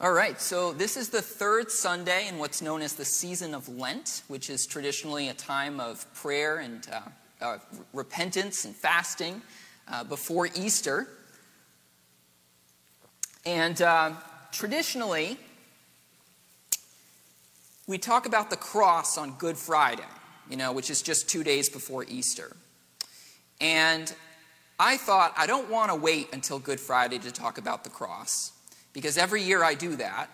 All right, so this is the third Sunday in what's known as the season of Lent, which is traditionally a time of prayer and uh, uh, repentance and fasting uh, before Easter. And uh, traditionally, we talk about the cross on Good Friday, you know, which is just two days before Easter. And I thought, I don't want to wait until Good Friday to talk about the cross. Because every year I do that,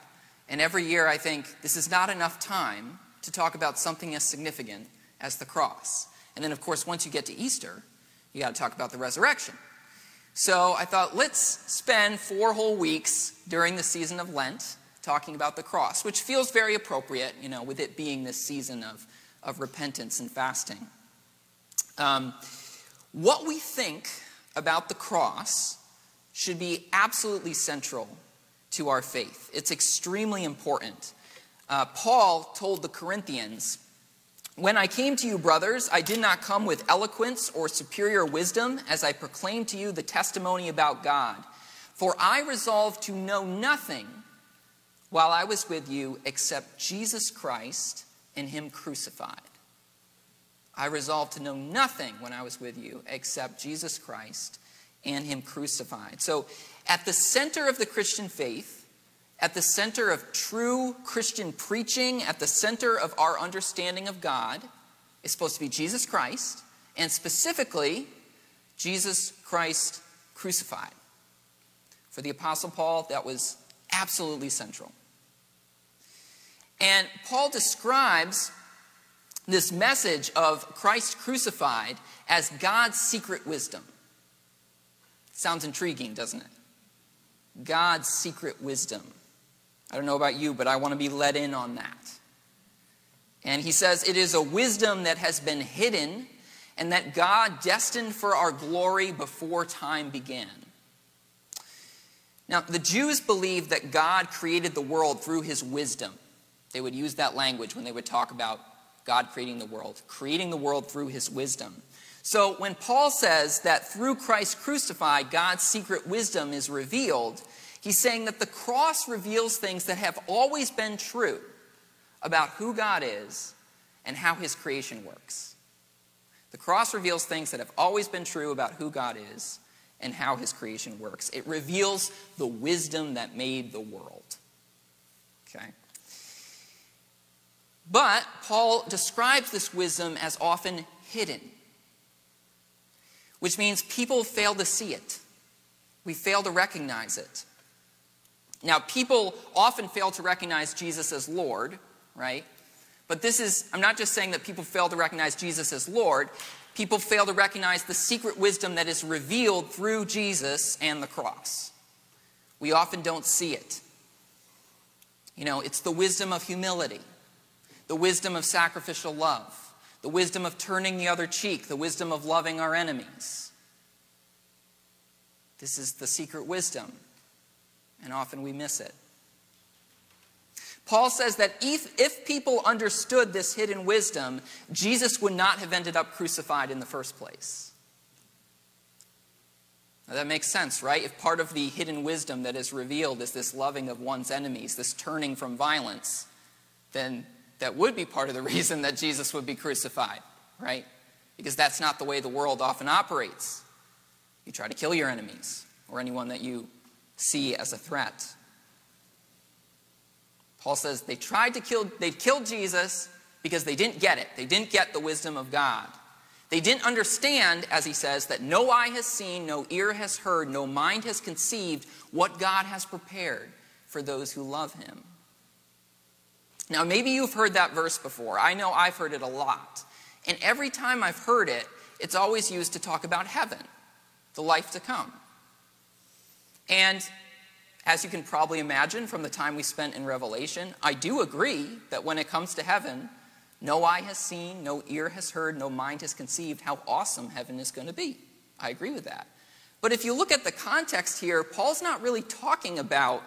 and every year I think this is not enough time to talk about something as significant as the cross. And then, of course, once you get to Easter, you got to talk about the resurrection. So I thought, let's spend four whole weeks during the season of Lent talking about the cross, which feels very appropriate, you know, with it being this season of, of repentance and fasting. Um, what we think about the cross should be absolutely central to our faith. It's extremely important. Uh, Paul told the Corinthians, When I came to you, brothers, I did not come with eloquence or superior wisdom as I proclaimed to you the testimony about God. For I resolved to know nothing while I was with you except Jesus Christ and Him crucified. I resolved to know nothing when I was with you except Jesus Christ and Him crucified. So at the center of the Christian faith, at the center of true Christian preaching, at the center of our understanding of God, is supposed to be Jesus Christ, and specifically, Jesus Christ crucified. For the Apostle Paul, that was absolutely central. And Paul describes this message of Christ crucified as God's secret wisdom. Sounds intriguing, doesn't it? God's secret wisdom. I don't know about you, but I want to be let in on that. And he says it is a wisdom that has been hidden and that God destined for our glory before time began. Now, the Jews believed that God created the world through his wisdom. They would use that language when they would talk about God creating the world, creating the world through his wisdom. So when Paul says that through Christ crucified, God's secret wisdom is revealed, he's saying that the cross reveals things that have always been true about who God is and how his creation works. The cross reveals things that have always been true about who God is and how his creation works. It reveals the wisdom that made the world. Okay? But Paul describes this wisdom as often hidden which means people fail to see it. We fail to recognize it. Now, people often fail to recognize Jesus as Lord, right? But this is, I'm not just saying that people fail to recognize Jesus as Lord, people fail to recognize the secret wisdom that is revealed through Jesus and the cross. We often don't see it. You know, it's the wisdom of humility, the wisdom of sacrificial love, the wisdom of turning the other cheek, the wisdom of loving our enemies. This is the secret wisdom, and often we miss it. Paul says that if, if people understood this hidden wisdom, Jesus would not have ended up crucified in the first place. Now that makes sense, right? If part of the hidden wisdom that is revealed is this loving of one's enemies, this turning from violence, then that would be part of the reason that Jesus would be crucified, right? Because that's not the way the world often operates. You try to kill your enemies or anyone that you see as a threat. Paul says they tried to kill, they killed Jesus because they didn't get it. They didn't get the wisdom of God. They didn't understand, as he says, that no eye has seen, no ear has heard, no mind has conceived what God has prepared for those who love him. Now, maybe you've heard that verse before. I know I've heard it a lot. And every time I've heard it, it's always used to talk about heaven, the life to come. And as you can probably imagine from the time we spent in Revelation, I do agree that when it comes to heaven, no eye has seen, no ear has heard, no mind has conceived how awesome heaven is going to be. I agree with that. But if you look at the context here, Paul's not really talking about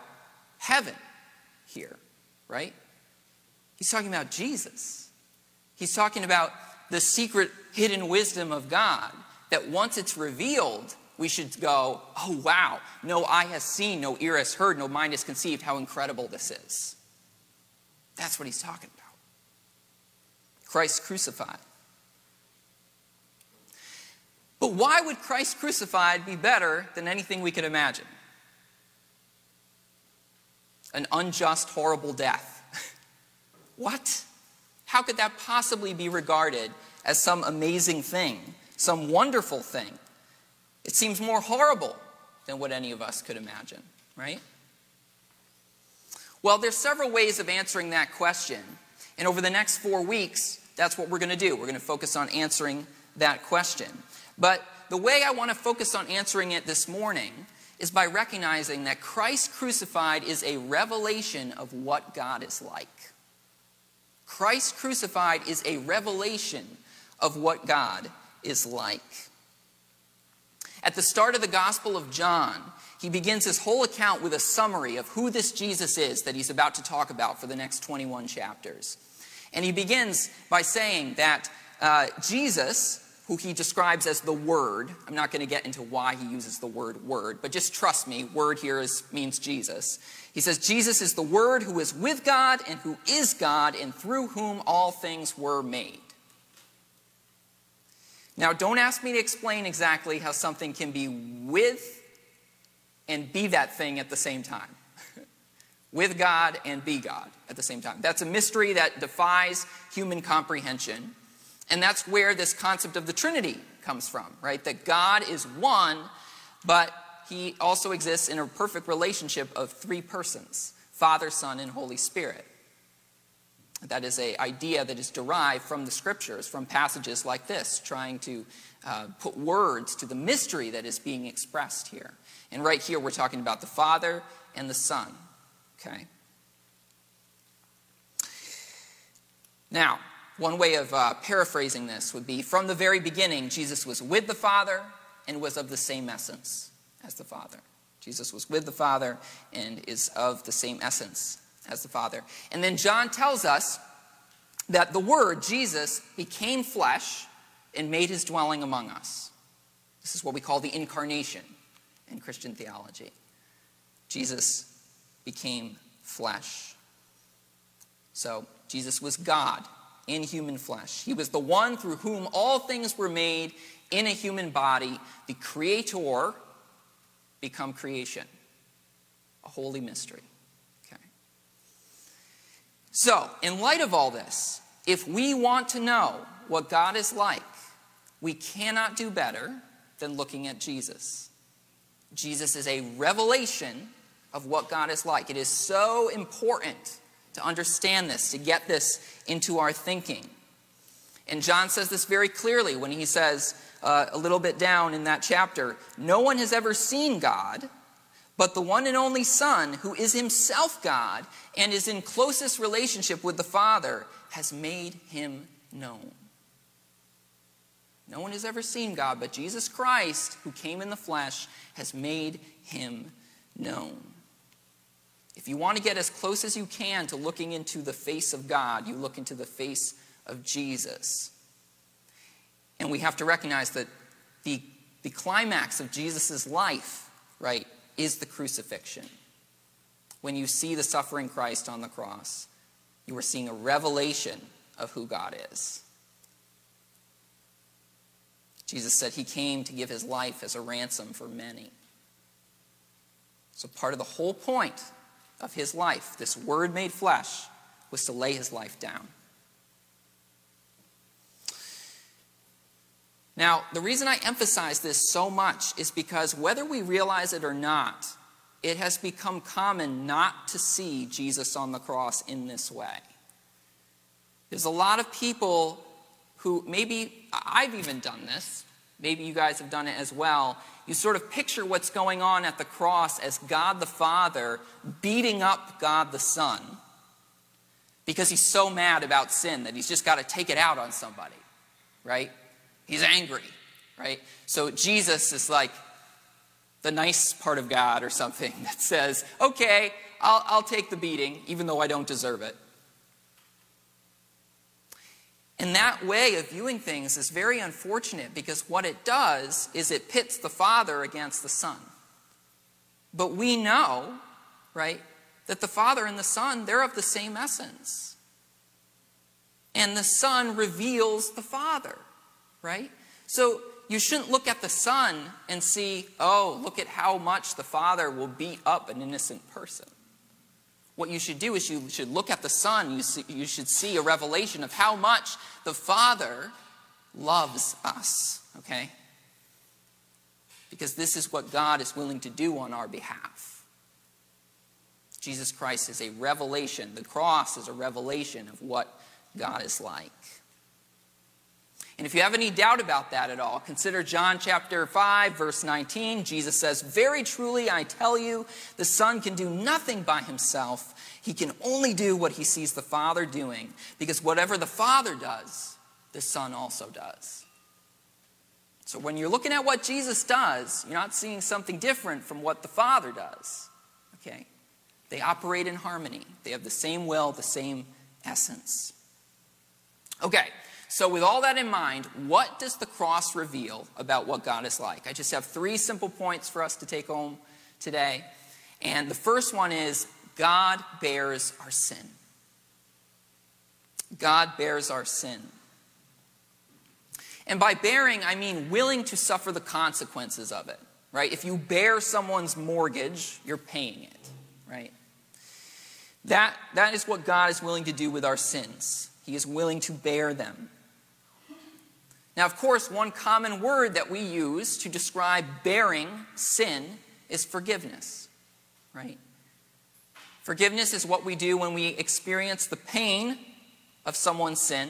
heaven here, right? He's talking about Jesus. He's talking about the secret hidden wisdom of God that once it's revealed, we should go, oh, wow, no eye has seen, no ear has heard, no mind has conceived how incredible this is. That's what he's talking about. Christ crucified. But why would Christ crucified be better than anything we could imagine? An unjust, horrible death. What? How could that possibly be regarded as some amazing thing, some wonderful thing? It seems more horrible than what any of us could imagine, right? Well, there's several ways of answering that question. And over the next four weeks, that's what we're going to do. We're going to focus on answering that question. But the way I want to focus on answering it this morning is by recognizing that Christ crucified is a revelation of what God is like. Christ crucified is a revelation of what God is like. At the start of the Gospel of John, he begins his whole account with a summary of who this Jesus is that he's about to talk about for the next 21 chapters. And he begins by saying that uh, Jesus, who he describes as the Word, I'm not going to get into why he uses the word Word, but just trust me, Word here is, means Jesus. He says, Jesus is the Word who is with God and who is God and through whom all things were made. Now, don't ask me to explain exactly how something can be with and be that thing at the same time. with God and be God at the same time. That's a mystery that defies human comprehension. And that's where this concept of the Trinity comes from, right? That God is one, but he also exists in a perfect relationship of three persons Father, Son, and Holy Spirit. That is an idea that is derived from the scriptures, from passages like this, trying to uh, put words to the mystery that is being expressed here. And right here, we're talking about the Father and the Son. Okay? Now, one way of uh, paraphrasing this would be from the very beginning, Jesus was with the Father and was of the same essence as the Father. Jesus was with the Father and is of the same essence as the Father. And then John tells us that the Word, Jesus, became flesh and made his dwelling among us. This is what we call the incarnation in Christian theology. Jesus became flesh. So, Jesus was God in human flesh. He was the one through whom all things were made in a human body, the creator become creation. A holy mystery. Okay. So, in light of all this, if we want to know what God is like, we cannot do better than looking at Jesus. Jesus is a revelation of what God is like. It is so important to understand this, to get this into our thinking. And John says this very clearly when he says, uh, a little bit down in that chapter, no one has ever seen God, but the one and only Son, who is himself God and is in closest relationship with the Father, has made him known. No one has ever seen God, but Jesus Christ, who came in the flesh, has made him known. If you want to get as close as you can to looking into the face of God, you look into the face of Jesus. And we have to recognize that the, the climax of Jesus' life, right, is the crucifixion. When you see the suffering Christ on the cross, you are seeing a revelation of who God is. Jesus said he came to give his life as a ransom for many. So, part of the whole point of his life, this word made flesh, was to lay his life down. Now, the reason I emphasize this so much is because whether we realize it or not, it has become common not to see Jesus on the cross in this way. There's a lot of people who maybe I've even done this, maybe you guys have done it as well. You sort of picture what's going on at the cross as God the Father beating up God the Son because he's so mad about sin that he's just got to take it out on somebody, right? He's angry, right? So Jesus is like the nice part of God or something that says, okay, I'll, I'll take the beating, even though I don't deserve it. And that way of viewing things is very unfortunate because what it does is it pits the Father against the Son. But we know, right, that the Father and the Son, they're of the same essence. And the Son reveals the Father, right? So you shouldn't look at the Son and see, oh, look at how much the Father will beat up an innocent person. What you should do is you should look at the Son. You, see, you should see a revelation of how much the Father loves us, okay? Because this is what God is willing to do on our behalf. Jesus Christ is a revelation. The cross is a revelation of what God is like. And if you have any doubt about that at all, consider John chapter 5, verse 19. Jesus says, Very truly I tell you, the Son can do nothing by himself. He can only do what he sees the Father doing, because whatever the Father does, the Son also does. So when you're looking at what Jesus does, you're not seeing something different from what the Father does. Okay? They operate in harmony, they have the same will, the same essence. Okay. So, with all that in mind, what does the cross reveal about what God is like? I just have three simple points for us to take home today. And the first one is God bears our sin. God bears our sin. And by bearing, I mean willing to suffer the consequences of it, right? If you bear someone's mortgage, you're paying it, right? That, that is what God is willing to do with our sins. He is willing to bear them. Now, of course, one common word that we use to describe bearing sin is forgiveness, right? Forgiveness is what we do when we experience the pain of someone's sin.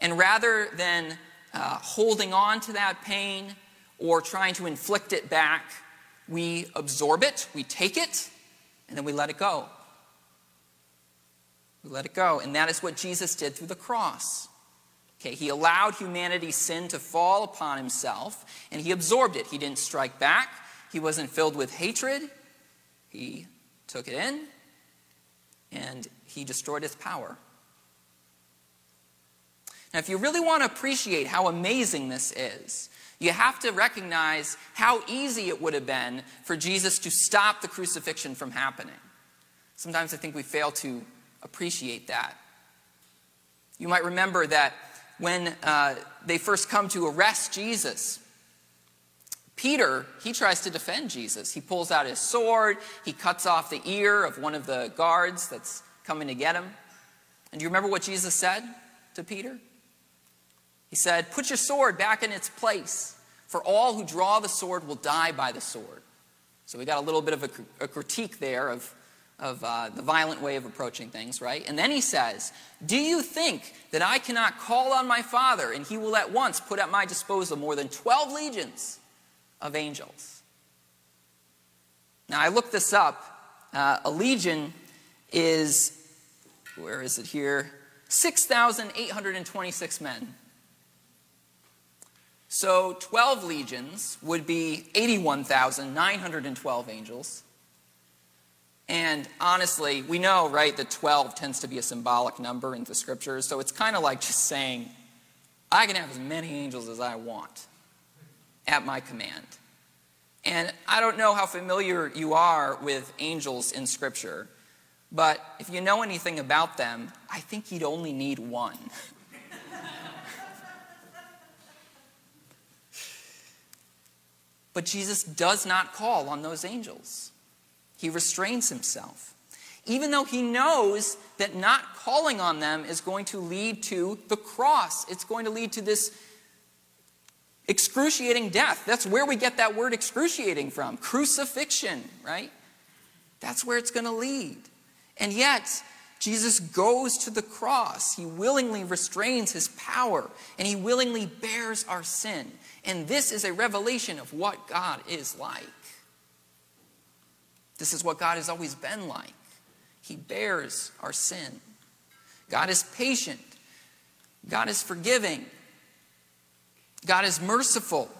And rather than uh, holding on to that pain or trying to inflict it back, we absorb it, we take it, and then we let it go. We let it go. And that is what Jesus did through the cross. Okay, he allowed humanity's sin to fall upon himself, and he absorbed it. He didn't strike back. He wasn't filled with hatred. He took it in, and he destroyed its power. Now, if you really want to appreciate how amazing this is, you have to recognize how easy it would have been for Jesus to stop the crucifixion from happening. Sometimes I think we fail to appreciate that. You might remember that when uh, they first come to arrest Jesus, Peter, he tries to defend Jesus. He pulls out his sword, he cuts off the ear of one of the guards that's coming to get him. And do you remember what Jesus said to Peter? He said, Put your sword back in its place, for all who draw the sword will die by the sword. So we got a little bit of a, a critique there of of uh, the violent way of approaching things, right? And then he says, Do you think that I cannot call on my Father and he will at once put at my disposal more than 12 legions of angels? Now, I looked this up. Uh, a legion is, where is it here? 6,826 men. So 12 legions would be 81,912 angels. And honestly, we know, right, that 12 tends to be a symbolic number in the scriptures. So it's kind of like just saying, I can have as many angels as I want at my command. And I don't know how familiar you are with angels in scripture, but if you know anything about them, I think you'd only need one. but Jesus does not call on those angels. He restrains himself. Even though he knows that not calling on them is going to lead to the cross, it's going to lead to this excruciating death. That's where we get that word excruciating from crucifixion, right? That's where it's going to lead. And yet, Jesus goes to the cross. He willingly restrains his power and he willingly bears our sin. And this is a revelation of what God is like. This is what God has always been like. He bears our sin. God is patient. God is forgiving. God is merciful.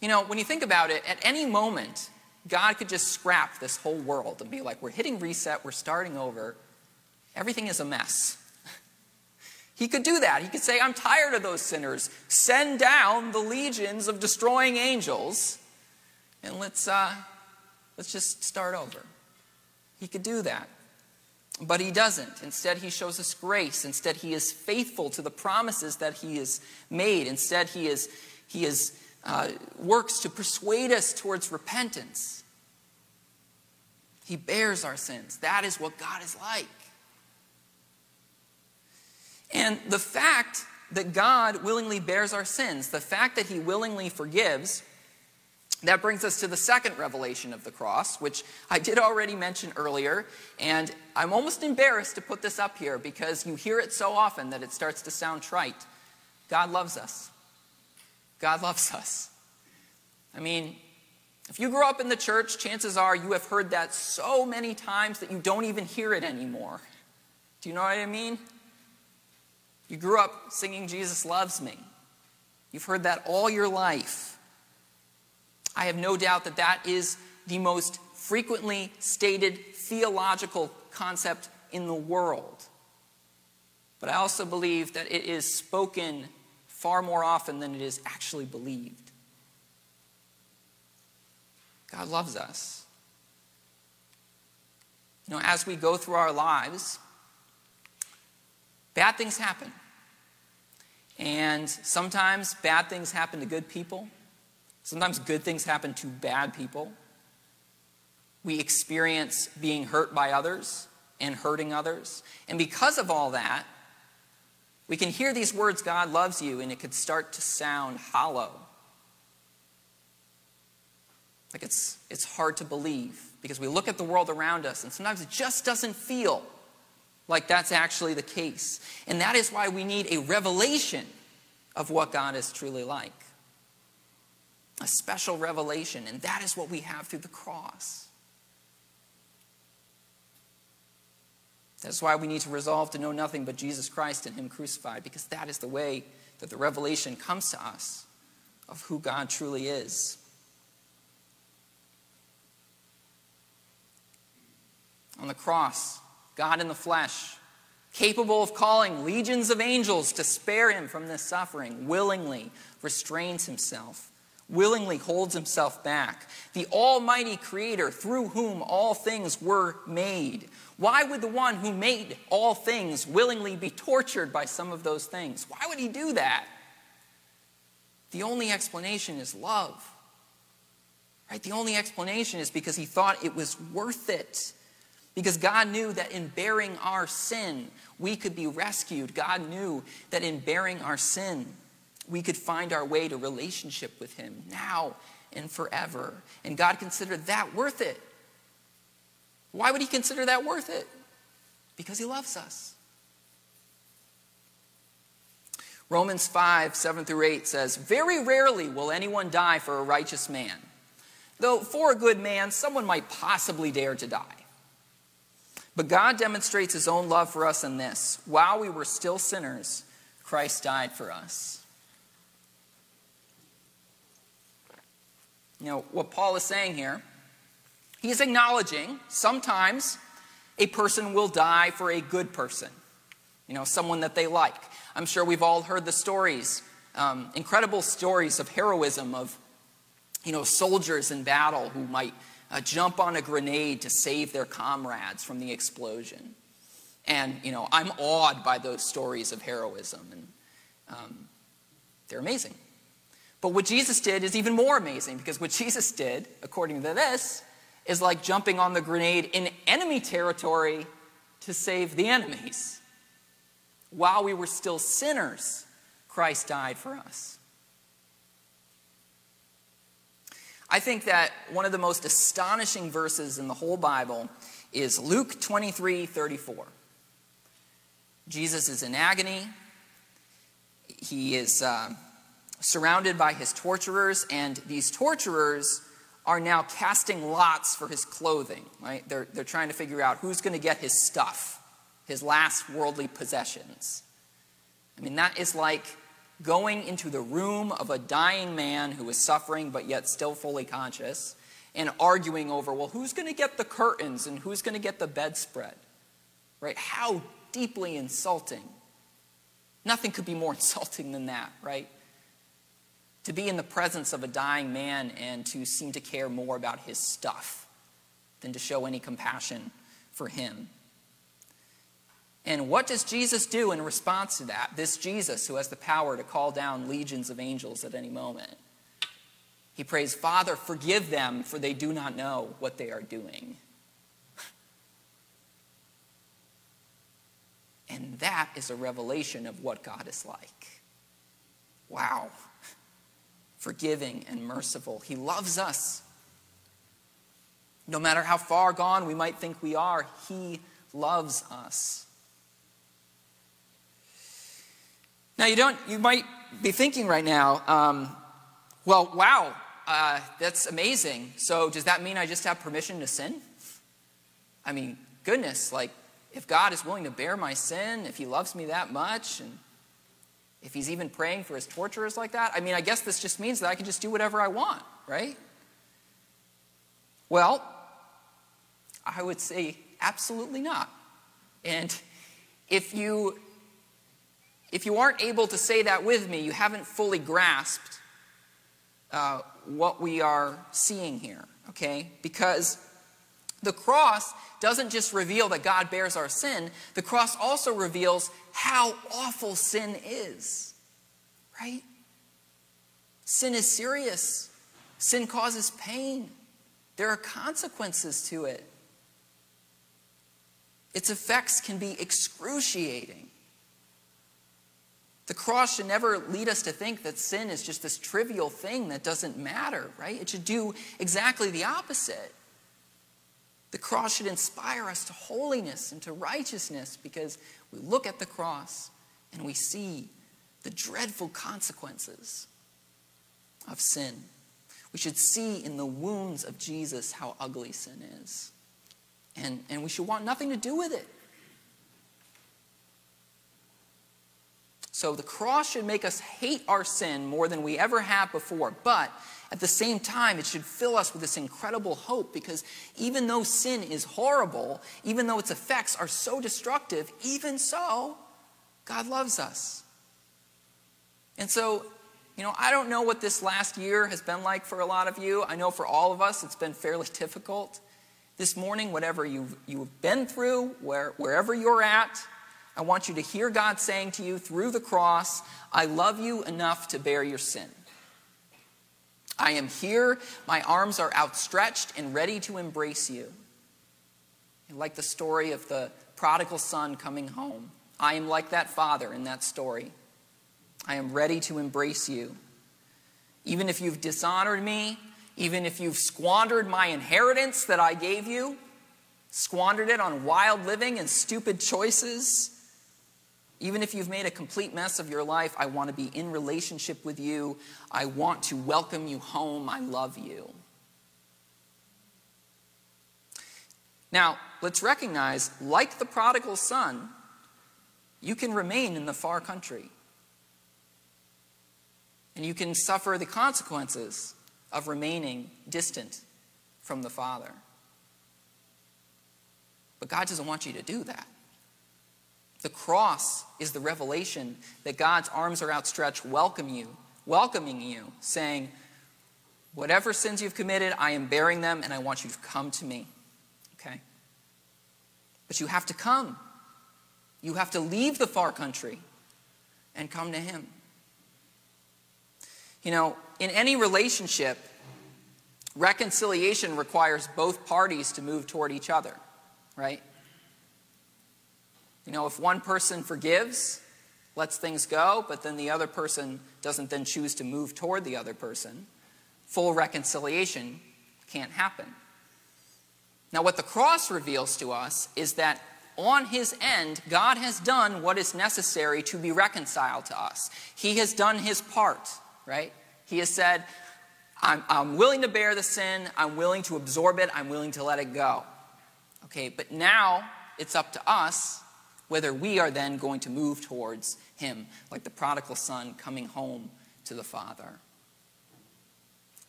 You know, when you think about it, at any moment, God could just scrap this whole world and be like, we're hitting reset, we're starting over. Everything is a mess. He could do that. He could say, I'm tired of those sinners. Send down the legions of destroying angels and let's, uh, let's just start over. He could do that. But he doesn't. Instead, he shows us grace. Instead, he is faithful to the promises that he has made. Instead, he is, he is, uh, works to persuade us towards repentance. He bears our sins. That is what God is like. And the fact that God willingly bears our sins, the fact that he willingly forgives, that brings us to the second revelation of the cross, which I did already mention earlier. And I'm almost embarrassed to put this up here because you hear it so often that it starts to sound trite. God loves us. God loves us. I mean, if you grew up in the church, chances are you have heard that so many times that you don't even hear it anymore. Do you know what I mean? You grew up singing Jesus Loves Me. You've heard that all your life. I have no doubt that that is the most frequently stated theological concept in the world. But I also believe that it is spoken far more often than it is actually believed. God loves us. You know, as we go through our lives, bad things happen. And sometimes bad things happen to good people. Sometimes good things happen to bad people. We experience being hurt by others and hurting others. And because of all that, we can hear these words, God loves you, and it could start to sound hollow. Like it's, it's hard to believe because we look at the world around us and sometimes it just doesn't feel like that's actually the case. And that is why we need a revelation of what God is truly like a special revelation, and that is what we have through the cross. That's why we need to resolve to know nothing but Jesus Christ and Him crucified, because that is the way that the revelation comes to us of who God truly is. On the cross, God in the flesh, capable of calling legions of angels to spare him from this suffering, willingly restrains himself willingly holds himself back. The Almighty Creator through whom all things were made. Why would the one who made all things willingly be tortured by some of those things? Why would he do that? The only explanation is love. Right? The only explanation is because he thought it was worth it. Because God knew that in bearing our sin, we could be rescued. God knew that in bearing our sin, we could find our way to relationship with Him now and forever. And God considered that worth it. Why would He consider that worth it? Because He loves us. Romans 5, 7 through 8 says, Very rarely will anyone die for a righteous man, though for a good man, someone might possibly dare to die. But God demonstrates His own love for us in this while we were still sinners, Christ died for us. You know, what Paul is saying here, he's acknowledging sometimes a person will die for a good person, you know, someone that they like. I'm sure we've all heard the stories, um, incredible stories of heroism of, you know, soldiers in battle who might uh, jump on a grenade to save their comrades from the explosion. And, you know, I'm awed by those stories of heroism, and um, they're amazing. But what Jesus did is even more amazing because what Jesus did, according to this, is like jumping on the grenade in enemy territory to save the enemies. While we were still sinners, Christ died for us. I think that one of the most astonishing verses in the whole Bible is Luke 23 34. Jesus is in agony. He is. Uh, surrounded by his torturers, and these torturers are now casting lots for his clothing, right? They're, they're trying to figure out who's going to get his stuff, his last worldly possessions. I mean, that is like going into the room of a dying man who is suffering but yet still fully conscious and arguing over, well, who's going to get the curtains and who's going to get the bedspread? Right? How deeply insulting Nothing could be more insulting than that, right? To be in the presence of a dying man and to seem to care more about his stuff than to show any compassion for him. And what does Jesus do in response to that? This Jesus who has the power to call down legions of angels at any moment. He prays, Father, forgive them, for they do not know what they are doing. And that is a revelation of what God is like. Wow. Forgiving and merciful. He loves us. No matter how far gone we might think we are, He loves us. Now, you, don't, you might be thinking right now, um, well, wow, uh, that's amazing. So, does that mean I just have permission to sin? I mean, goodness, like, if God is willing to bear my sin, if He loves me that much, and if He's even praying for His torturers like that, I mean, I guess this just means that I can just do whatever I want, right? Well, I would say absolutely not. And if you if you aren't able to say that with me, you haven't fully grasped uh, what we are seeing here, okay? Because the cross doesn't just reveal that God bears our sin, the cross also reveals how awful sin is, right? Sin is serious, sin causes pain, there are consequences to it. Its effects can be excruciating. The cross should never lead us to think that sin is just this trivial thing that doesn't matter, right? It should do exactly the opposite. The cross should inspire us to holiness and to righteousness because we look at the cross and we see the dreadful consequences of sin. We should see in the wounds of Jesus how ugly sin is. And, and we should want nothing to do with it. So the cross should make us hate our sin more than we ever have before. But at the same time, it should fill us with this incredible hope because even though sin is horrible, even though its effects are so destructive, even so, God loves us. And so, you know, I don't know what this last year has been like for a lot of you. I know for all of us it's been fairly difficult. This morning, whatever you've, you've been through, where, wherever you're at, I want you to hear God saying to you through the cross, I love you enough to bear your sin. I am here, my arms are outstretched and ready to embrace you. like the story of the prodigal son coming home, I am like that father in that story. I am ready to embrace you. Even if you've dishonored me, even if you've squandered my inheritance that I gave you, squandered it on wild living and stupid choices, even if you've made a complete mess of your life, I want to be in relationship with you. I want to welcome you home. I love you. Now, let's recognize, like the prodigal son, you can remain in the far country. And you can suffer the consequences of remaining distant from the Father. But God doesn't want you to do that. The cross is the revelation that God's arms are outstretched, welcome you, welcoming you, saying, Whatever sins you've committed, I am bearing them, and I want you to come to me. Okay? But you have to come. You have to leave the far country and come to Him. You know, in any relationship, reconciliation requires both parties to move toward each other, right? You know, if one person forgives, lets things go, but then the other person doesn't then choose to move toward the other person, full reconciliation can't happen. Now, what the cross reveals to us is that on his end, God has done what is necessary to be reconciled to us. He has done his part, right? He has said, I'm, I'm willing to bear the sin, I'm willing to absorb it, I'm willing to let it go. Okay, but now it's up to us whether we are then going to move towards Him, like the prodigal son coming home to the Father.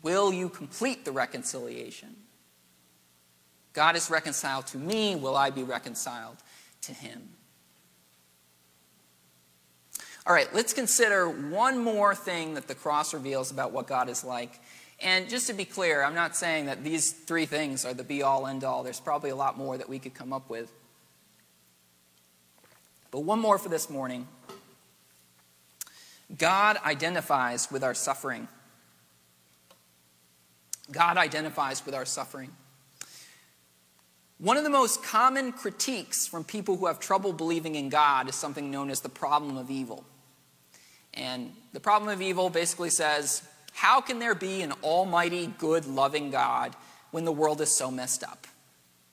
Will you complete the reconciliation? God is reconciled to me. Will I be reconciled to Him? All right, let's consider one more thing that the cross reveals about what God is like. And just to be clear, I'm not saying that these three things are the be all end all. There's probably a lot more that we could come up with. But one more for this morning God identifies with our suffering. God identifies with our suffering. One of the most common critiques from people who have trouble believing in God is something known as the problem of evil. And the problem of evil basically says, how can there be an almighty, good, loving God when the world is so messed up?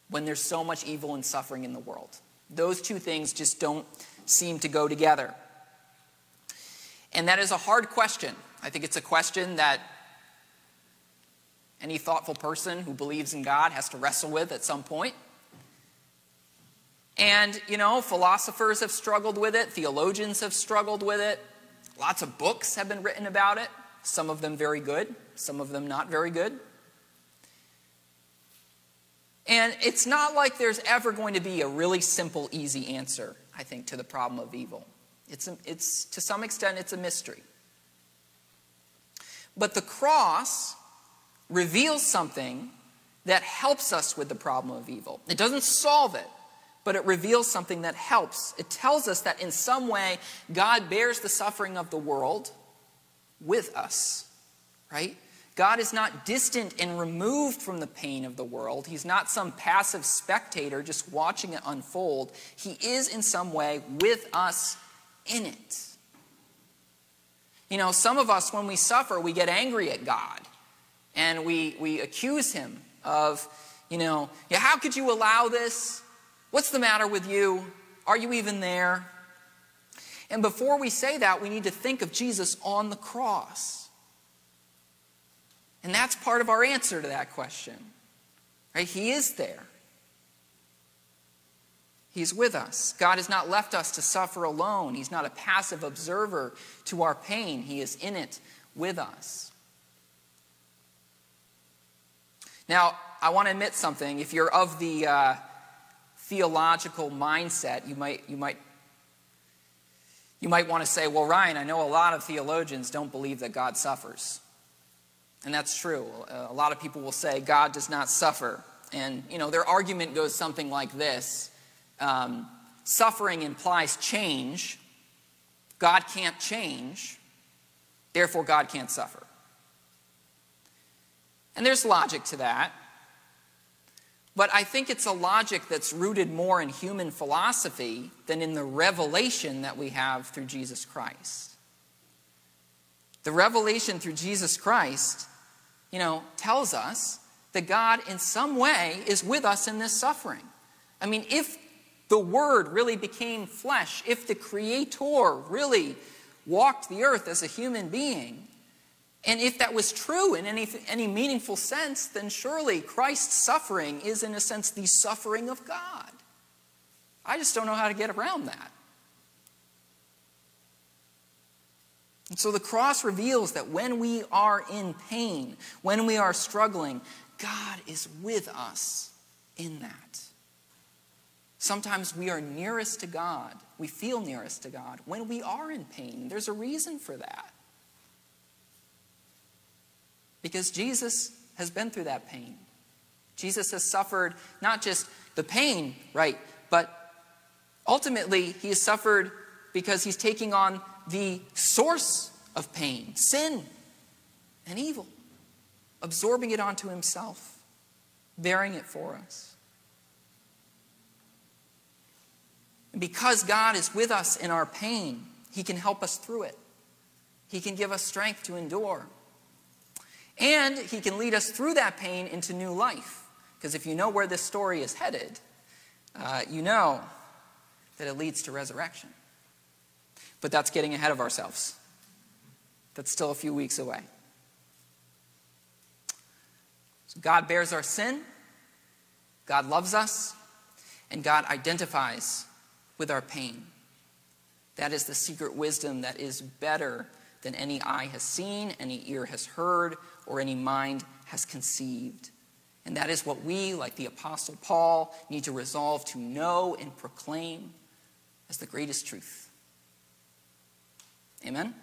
When there's so much evil and suffering in the world? Those two things just don't seem to go together. And that is a hard question. I think it's a question that any thoughtful person who believes in God has to wrestle with at some point. And, you know, philosophers have struggled with it, theologians have struggled with it, lots of books have been written about it, some of them very good, some of them not very good. And it's not like there's ever going to be a really simple, easy answer, I think, to the problem of evil. It's, a, it's to some extent, it's a mystery. But the cross reveals something that helps us with the problem of evil. It doesn't solve it, but it reveals something that helps. It tells us that in some way, God bears the suffering of the world with us, right? God is not distant and removed from the pain of the world. He's not some passive spectator just watching it unfold. He is in some way with us in it. You know, some of us, when we suffer, we get angry at God and we, we accuse him of, you know, yeah, how could you allow this? What's the matter with you? Are you even there? And before we say that, we need to think of Jesus on the cross. And that's part of our answer to that question. Right? He is there. He's with us. God has not left us to suffer alone. He's not a passive observer to our pain. He is in it with us. Now, I want to admit something. If you're of the uh, theological mindset, you might, you, might, you might want to say, well, Ryan, I know a lot of theologians don't believe that God suffers. And that's true. A lot of people will say God does not suffer. And, you know, their argument goes something like this um, Suffering implies change. God can't change. Therefore, God can't suffer. And there's logic to that. But I think it's a logic that's rooted more in human philosophy than in the revelation that we have through Jesus Christ. The revelation through Jesus Christ, you know, tells us that God in some way is with us in this suffering. I mean, if the Word really became flesh, if the Creator really walked the earth as a human being, and if that was true in any, any meaningful sense, then surely Christ's suffering is, in a sense, the suffering of God. I just don't know how to get around that. And so the cross reveals that when we are in pain, when we are struggling, God is with us in that. Sometimes we are nearest to God, we feel nearest to God when we are in pain. There's a reason for that. Because Jesus has been through that pain. Jesus has suffered not just the pain, right, but ultimately he has suffered because he's taking on the source of pain, sin and evil, absorbing it onto himself, bearing it for us. And because God is with us in our pain, he can help us through it. He can give us strength to endure. And he can lead us through that pain into new life. Because if you know where this story is headed, uh, you know that it leads to resurrection. But that's getting ahead of ourselves. That's still a few weeks away. So God bears our sin, God loves us, and God identifies with our pain. That is the secret wisdom that is better than any eye has seen, any ear has heard, or any mind has conceived. And that is what we, like the Apostle Paul, need to resolve to know and proclaim as the greatest truth. Amen?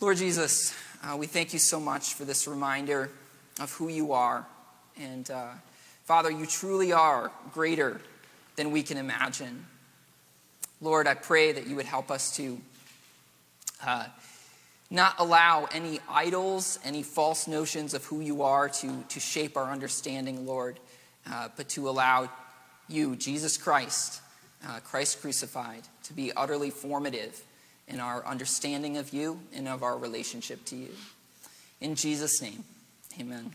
Lord Jesus, uh, we thank you so much for this reminder of who you are. And uh, Father, you truly are greater than we can imagine. Lord, I pray that you would help us to uh, not allow any idols, any false notions of who you are to, to shape our understanding, Lord, uh, but to allow you, Jesus Christ, uh, Christ crucified, to be utterly formative in our understanding of you and of our relationship to you. In Jesus' name, amen.